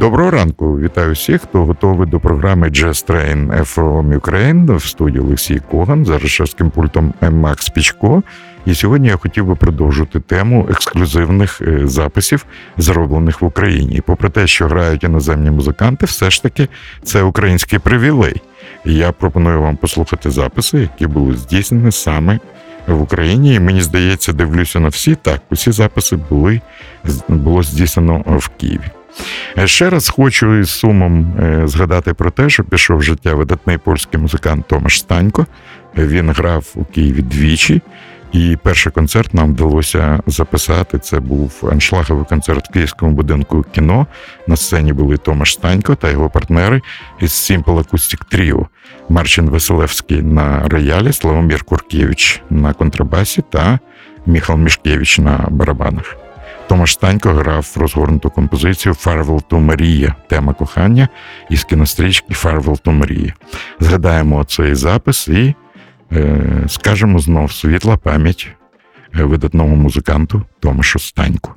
Доброго ранку, вітаю всіх, хто готовий до програми Jazz Train from Ukraine в студії Олексій Коган за режисерським пультом Макс Пічко. І сьогодні я хотів би продовжити тему ексклюзивних е, записів, зроблених в Україні. І попри те, що грають іноземні музиканти, все ж таки це український привілей. І я пропоную вам послухати записи, які були здійснені саме в Україні. І мені здається, дивлюся на всі так. Усі записи були було здійснено в Києві. Е, ще раз хочу із сумом е, згадати про те, що пішов життя видатний польський музикант Томаш Станько. Він грав у Києві двічі, і перший концерт нам вдалося записати. Це був аншлаговий концерт в Київському будинку кіно. На сцені були Томаш Станько та його партнери із Simple Acoustic Trio. Марчин Веселевський на роялі, Славомір Куркевич на контрабасі та Міхал Мішкевич на барабанах. Томаш Станько грав розгорнуту композицію «Farewell to Maria» тема кохання із кінострічки «Farewell to Maria». Згадаємо цей запис і е, скажемо знов світла пам'ять видатному музиканту Томашу Станьку.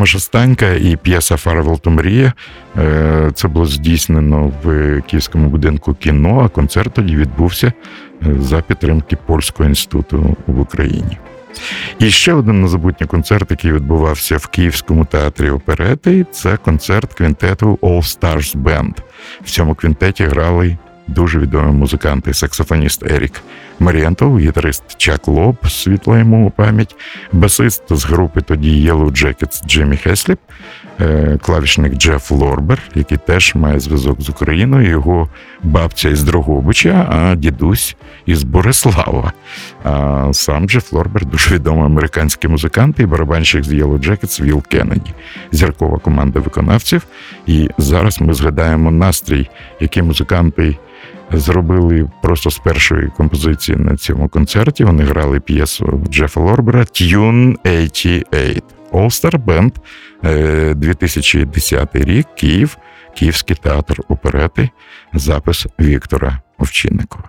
Квартет Томаша і п'єса Farewell to Maria. Е, це було здійснено в Київському будинку кіно, а концерт тоді відбувся е, за підтримки Польського інституту в Україні. І ще один незабутній концерт, який відбувався в Київському театрі оперети, це концерт квінтету All Stars Band. В цьому квінтеті грали дуже відомі музиканти, саксофоніст Ерік Марієнтал, гітарист Чак Лоеб, світла йому пам'ять, басист з групи тоді Yellow Jackets Джиммі Хесліп, е, клавішник Джеф Лорбер, який теж має зв'язок з Україною, його бабця із Дрогобича, а дідусь із Борислава. А сам Джеф Лорбер дуже відомий американський музикант і барабанщик з Yellow Jackets Вілл Кеннеді, зіркова команда виконавців. І зараз ми згадаємо настрій, який музиканти зробили просто з першої композиції на цьому концерті. Вони грали п'єсу Джефа Лорбера Tune 88. All Star Band 2010 рік, Київ, Київський театр оперети, запис Віктора Овчинникова.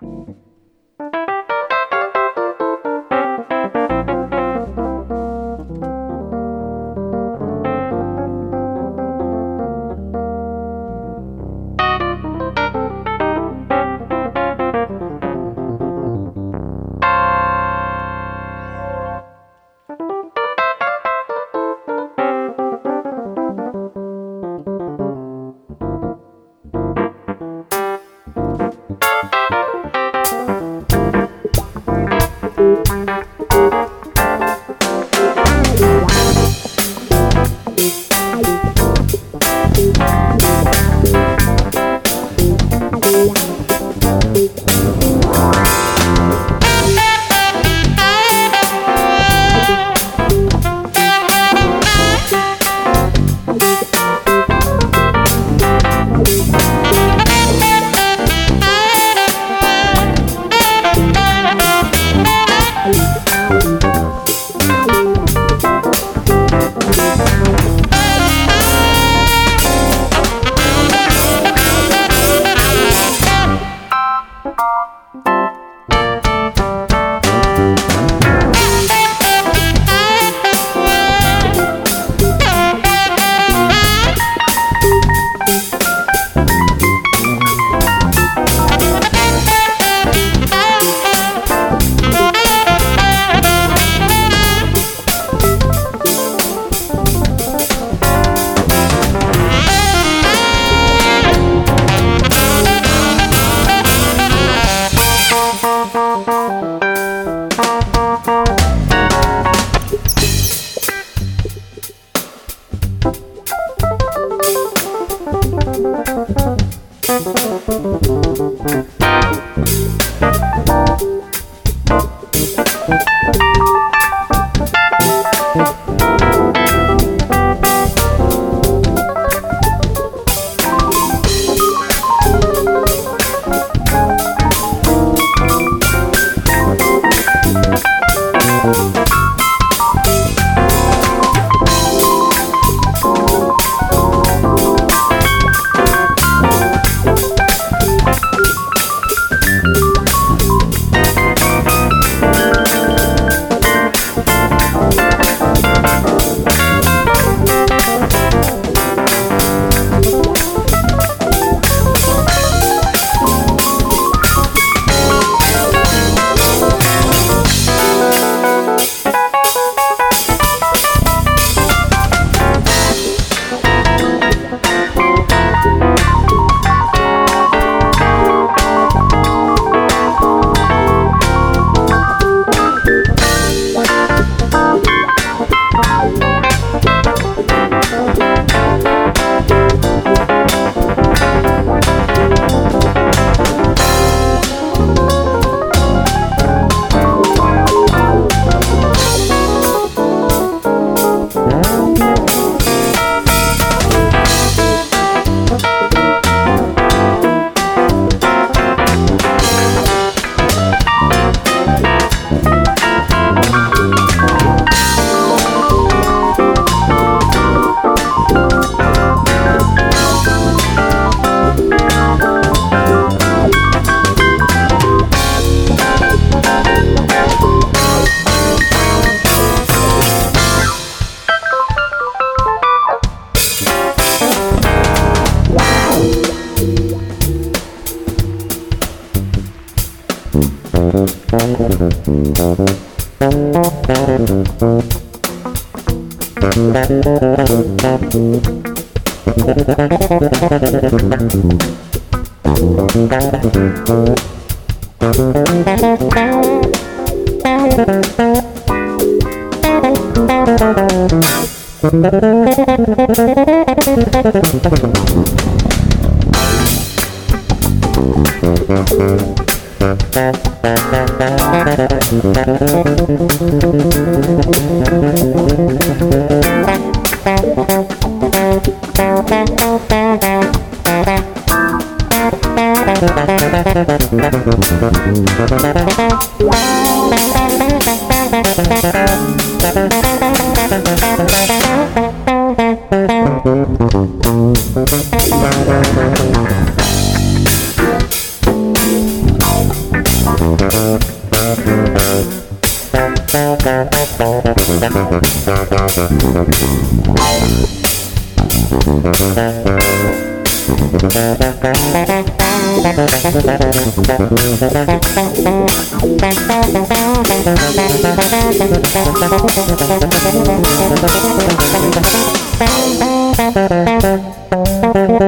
Thank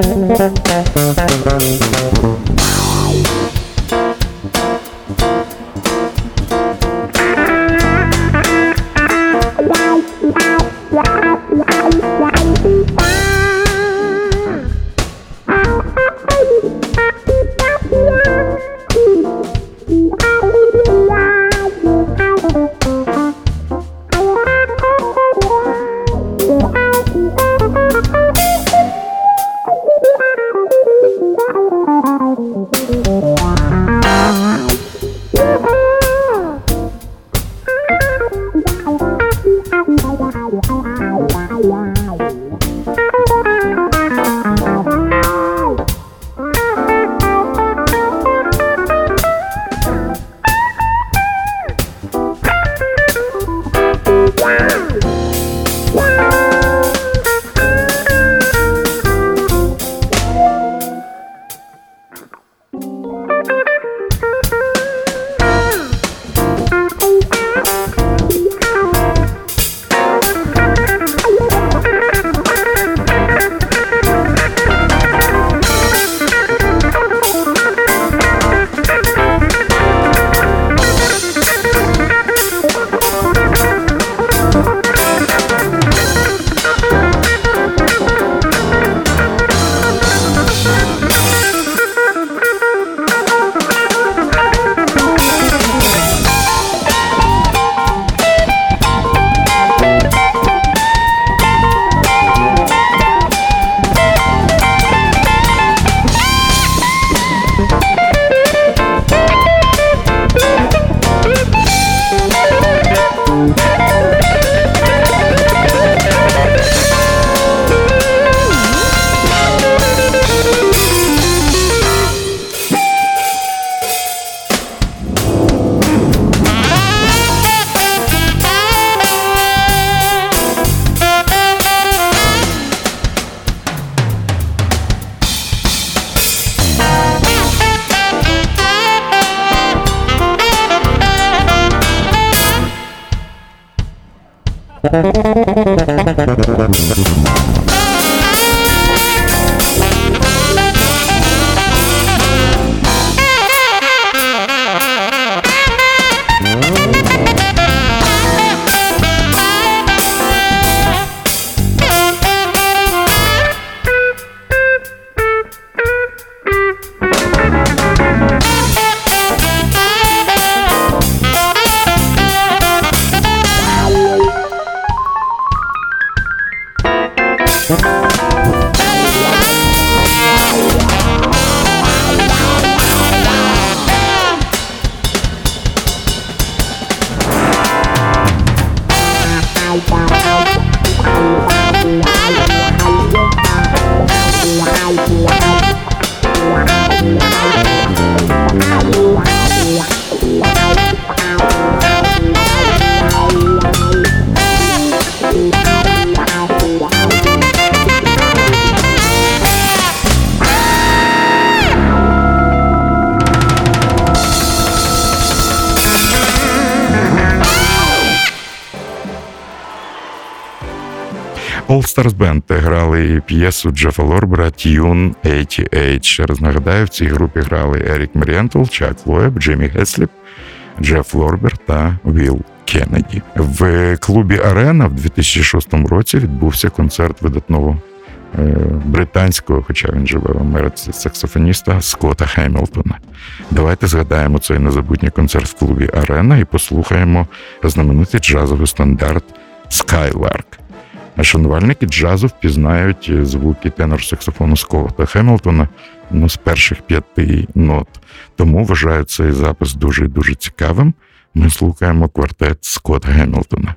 you. Stars Band грали п'єсу Джефа Лорбера Tune 88. Ще раз нагадаю, в цій групі грали Ерік Мерієнтл, Чак Лоеб, Джиммі Гесліп, Джеф Лорбер та Вілл Кеннеді. В клубі Арена в 2006 році відбувся концерт видатного е, британського, хоча він живе в Америці, саксофоніста Скотта Хемілтона. Давайте згадаємо цей незабутній концерт в клубі Арена і послухаємо знаменитий джазовий стандарт Skylark. Шанувальники джазу впізнають звуки тенор-саксофону Скотта Хемілтона ну, з перших п'яти нот. Тому вважаю цей запис дуже дуже цікавим. Ми слухаємо квартет Скотта Гемілтона.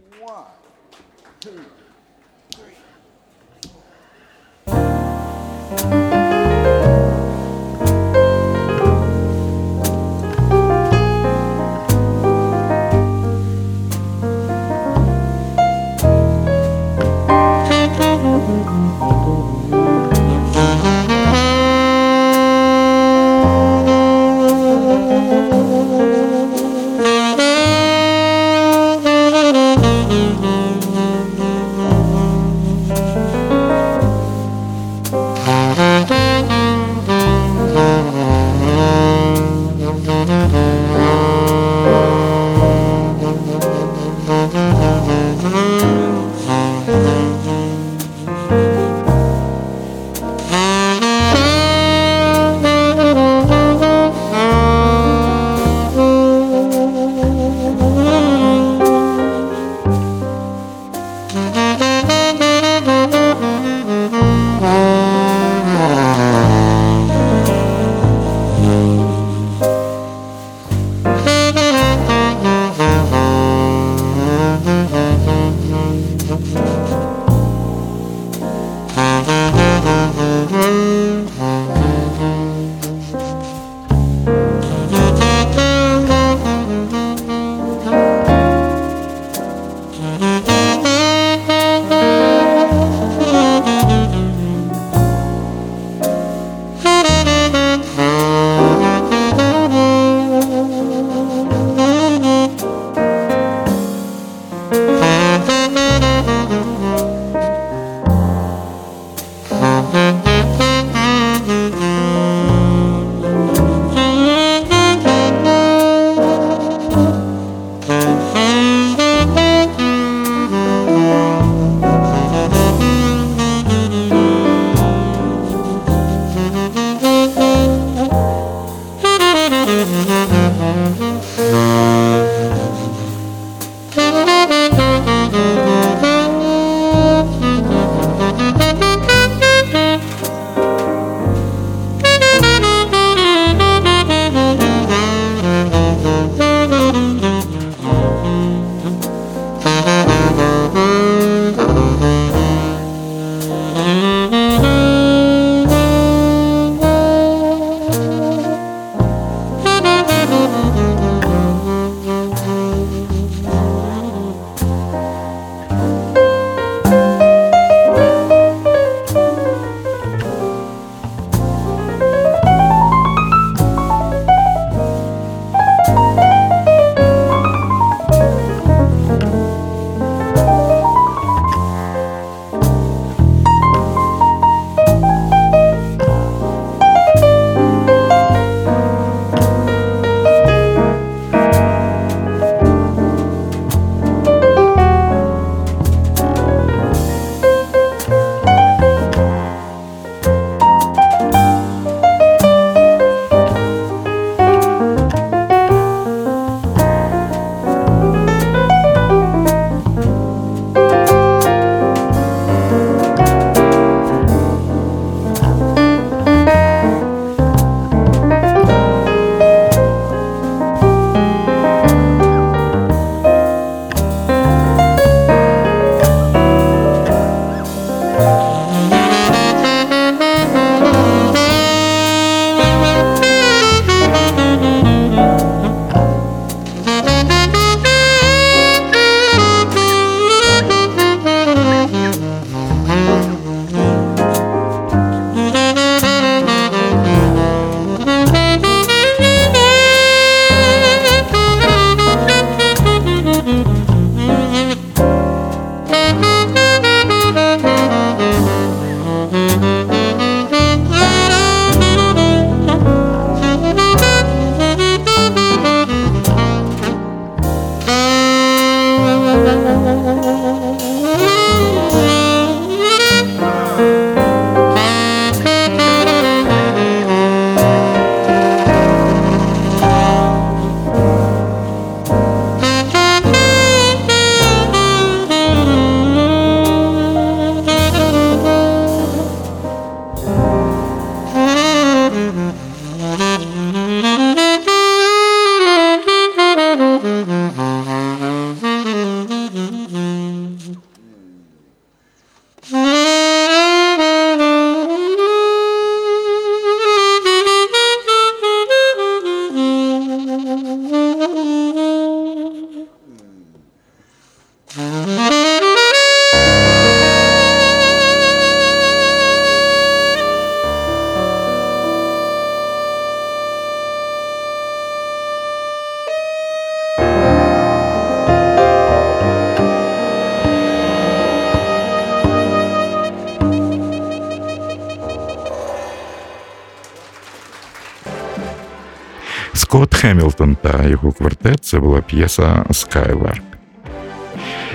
Його квартет це була п'єса Skylark.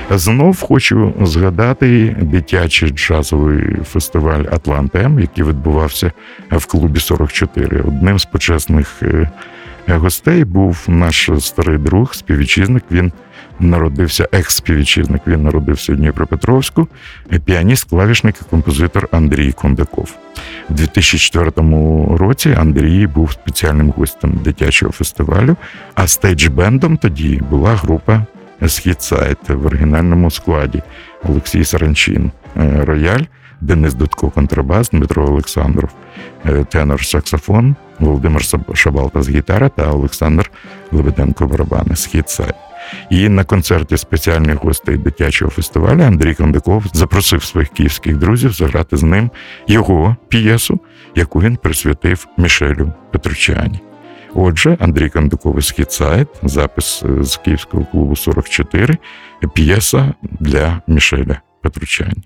Знов хочу згадати дитячий джазовий фестиваль Атлантем, який відбувався в клубі 44. Одним з почесних е, гостей був наш старий друг, співвітчизник. Він народився, екс-співвітчизник, він народився в Дніпропетровську, піаніст, клавішник і композитор Андрій Кондаков. У 2004 році Андрій був спеціальним гостем дитячого фестивалю, а стейдж-бендом тоді була група Східсайт в оригінальному складі Олексій Саранчин, е, рояль, Денис Дудко, контрабас, Дмитро Олександров, е, тенор саксофон, Володимир Шабалтас, гітара та Олександр Лебеденко барабани Східсайт. І на концерті спеціальних гостей дитячого фестивалю Андрій Кондаков запросив своїх київських друзів заграти з ним його п'єсу, яку він присвятив Мішелю Петручані. Отже, Андрій Кондаков «Східсайд», запис з Київського клубу 44, п'єса для Мішеля Петручані.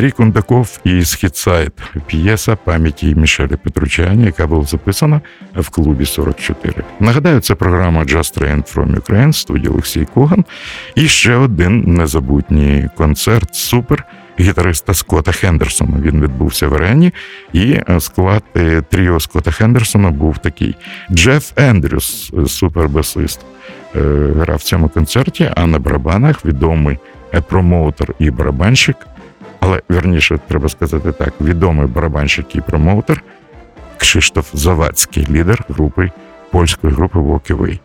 Андрій Кондаков і Східсайд п'єса пам'яті Мішеля Петручані, яка була записана в клубі 44. Нагадаю, це програма Just Train from Ukraine, студії Олексій Коган. І ще один незабутній концерт супер гітариста Скотта Хендерсона. Він відбувся в Арені, і е, склад е, тріо Скотта Хендерсона був такий: Джеф Ендрюс, е, супербасист, грав в цьому концерті, а на барабанах відомий промоутер і барабанщик. Але верніше треба сказати так: відомий барабанщик і промоутер Кшиштоф Завадський, лідер групи польської групи Walk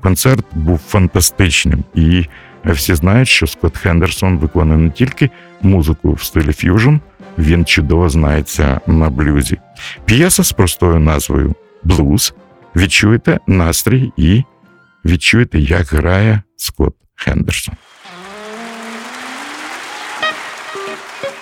Концерт був фантастичним, і всі знають, що Скотт Хендерсон виконує не тільки музику в стилі ф'южн, він чудово знається на блюзі. П'єса з простою назвою Блуз. Відчуєте настрій і відчуєте, як грає Скотт Хендерсон. Thank you.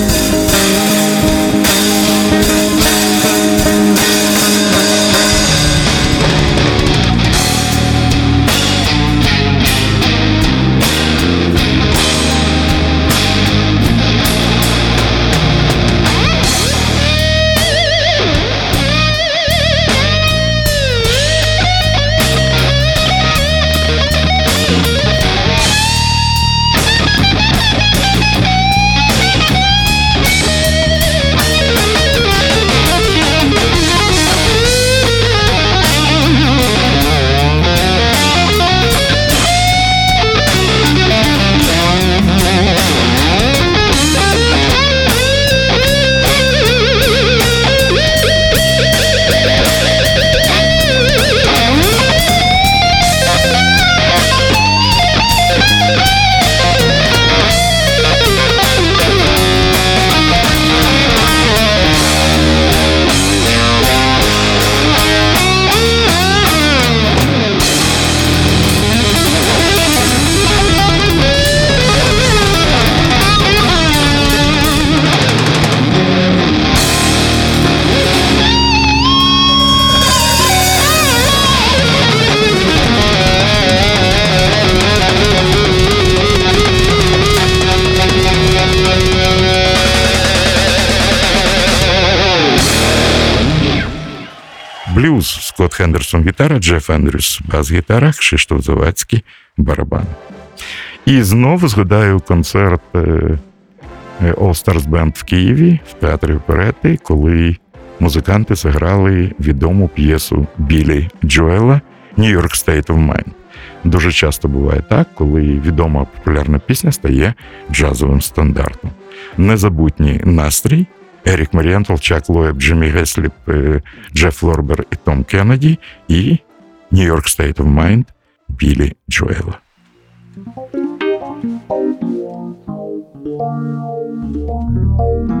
Хендерсон гітара, Джеф Ендрюс бас-гітара, Кшиштоф Завадський барабан. І знову згадаю концерт е, е, All Stars Band в Києві в театрі оперети, коли музиканти зіграли відому п'єсу Білі Джоела York State of Mind. Дуже часто буває так, коли відома популярна пісня стає джазовим стандартом. Незабутній настрій. Эрик Мариентл, Чак Лоэб, Джимми Хеслип, е, Джефф Лорбер и Том Кеннеди и Нью-Йорк State of Mind Билли Джоэла. thank you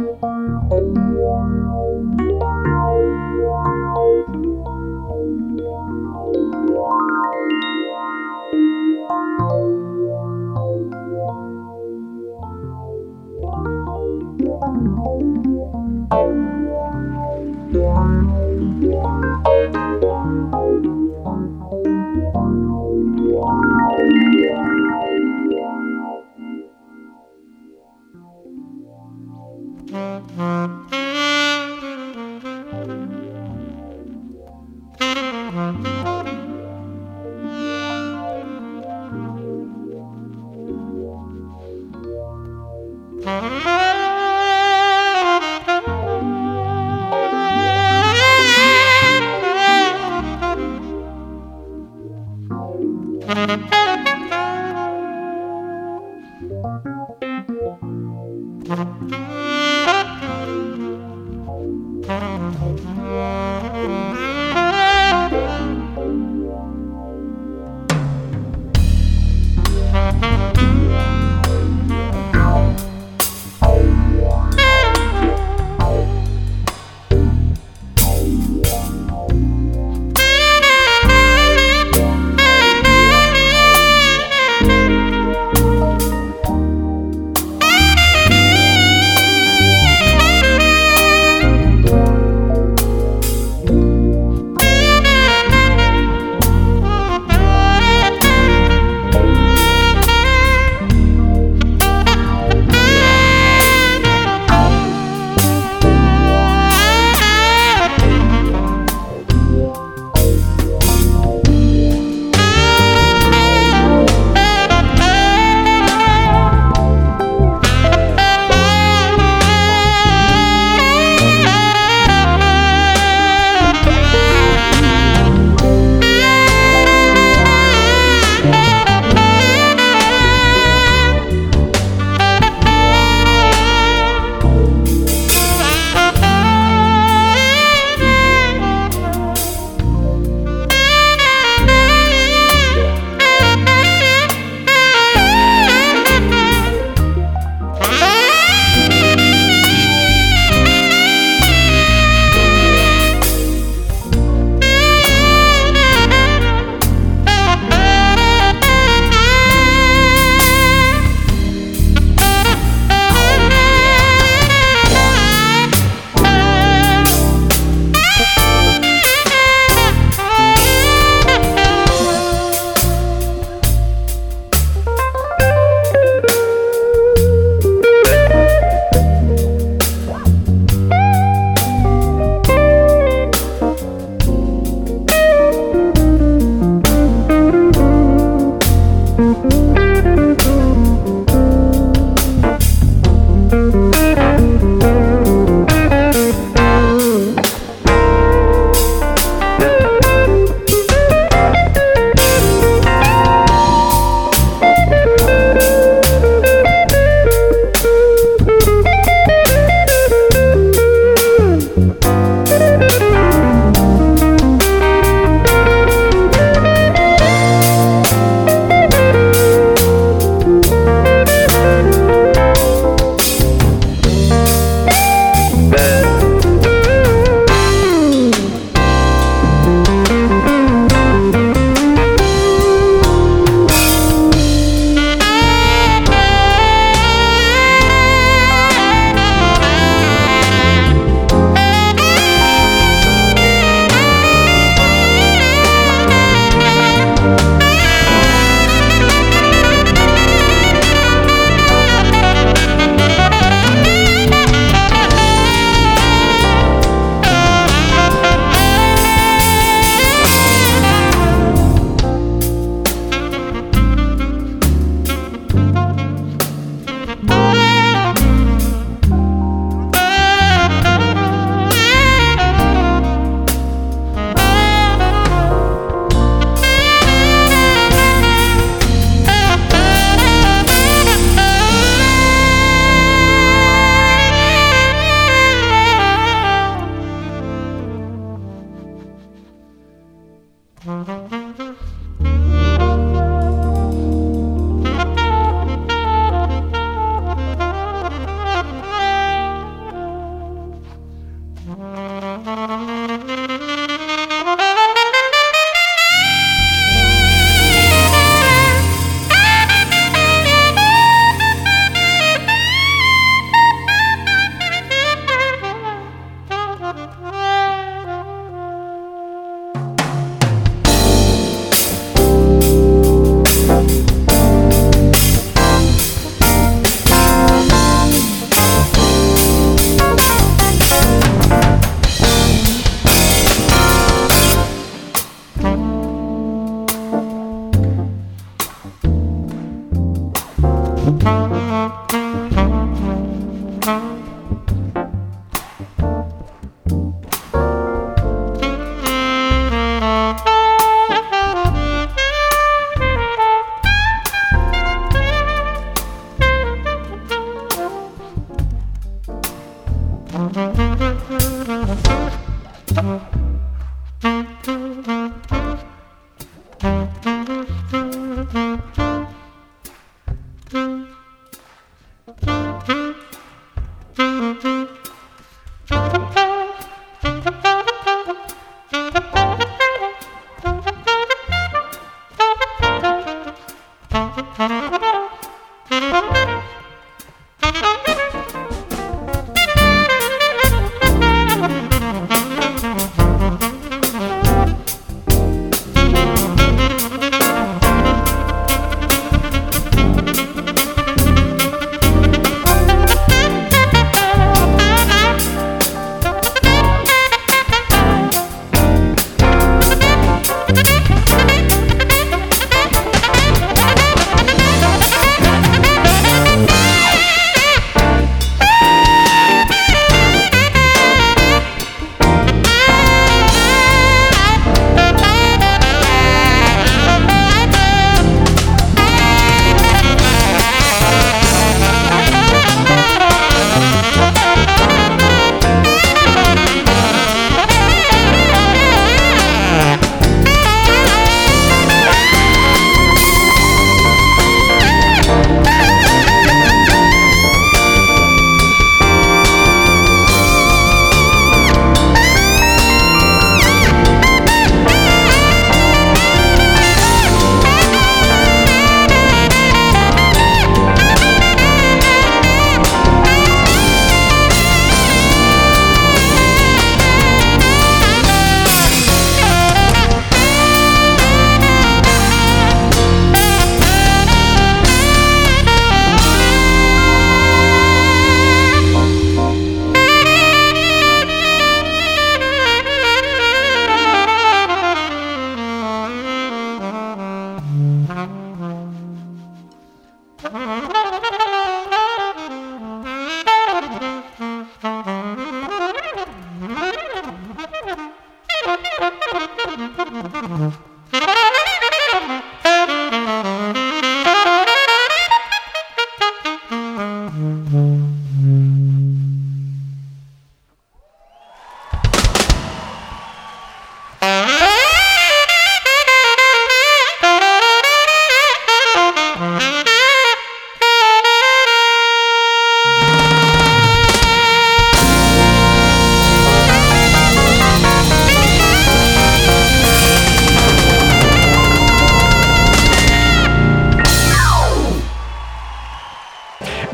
Mm-hmm.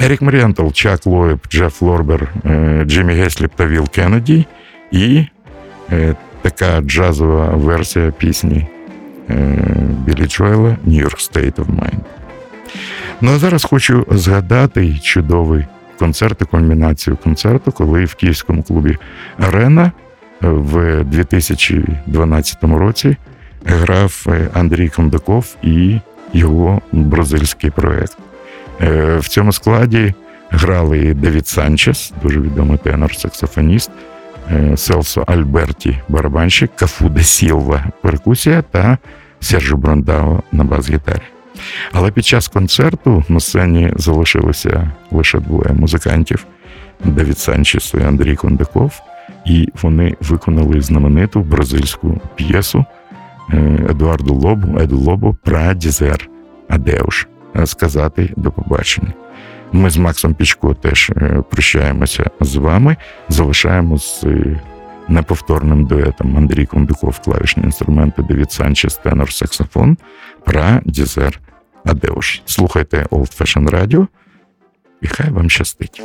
Ерік Маріантл, Чак Лоєб, Джеф Лорбер, е, Джиммі Гесліп та Віл Кеннеді і е, така джазова версія пісні е, Білі Джоела «New York State of Mind». Ну а зараз хочу згадати чудовий концерт і кульмінацію концерту, коли в Київському клубі Арена в 2012 році грав Андрій Кондаков і його бразильський проект. Е, в цьому складі грали Девід Санчес, дуже відомий тенор-саксофоніст, е, Селсо Альберті, барабанщик, Кафу де Сілва, перкусія та Сержу Брандао на бас-гітарі. Але під час концерту на сцені залишилося лише двоє музикантів: Давід Санчес і Андрій Кондаков, і вони виконали знамениту бразильську п'єсу е, Едуарду Лобу, Еду Лобу «Пра Дізер Адеуш сказати до побачення. Ми з Максом Пічко теж е, прощаємося з вами, залишаємо з е, неповторним дуетом Андрій Кондуков, клавішні інструменти, Девід Санчес, тенор, саксофон, пра Дізер Адеуш. Слухайте Old Fashion Radio і хай вам щастить.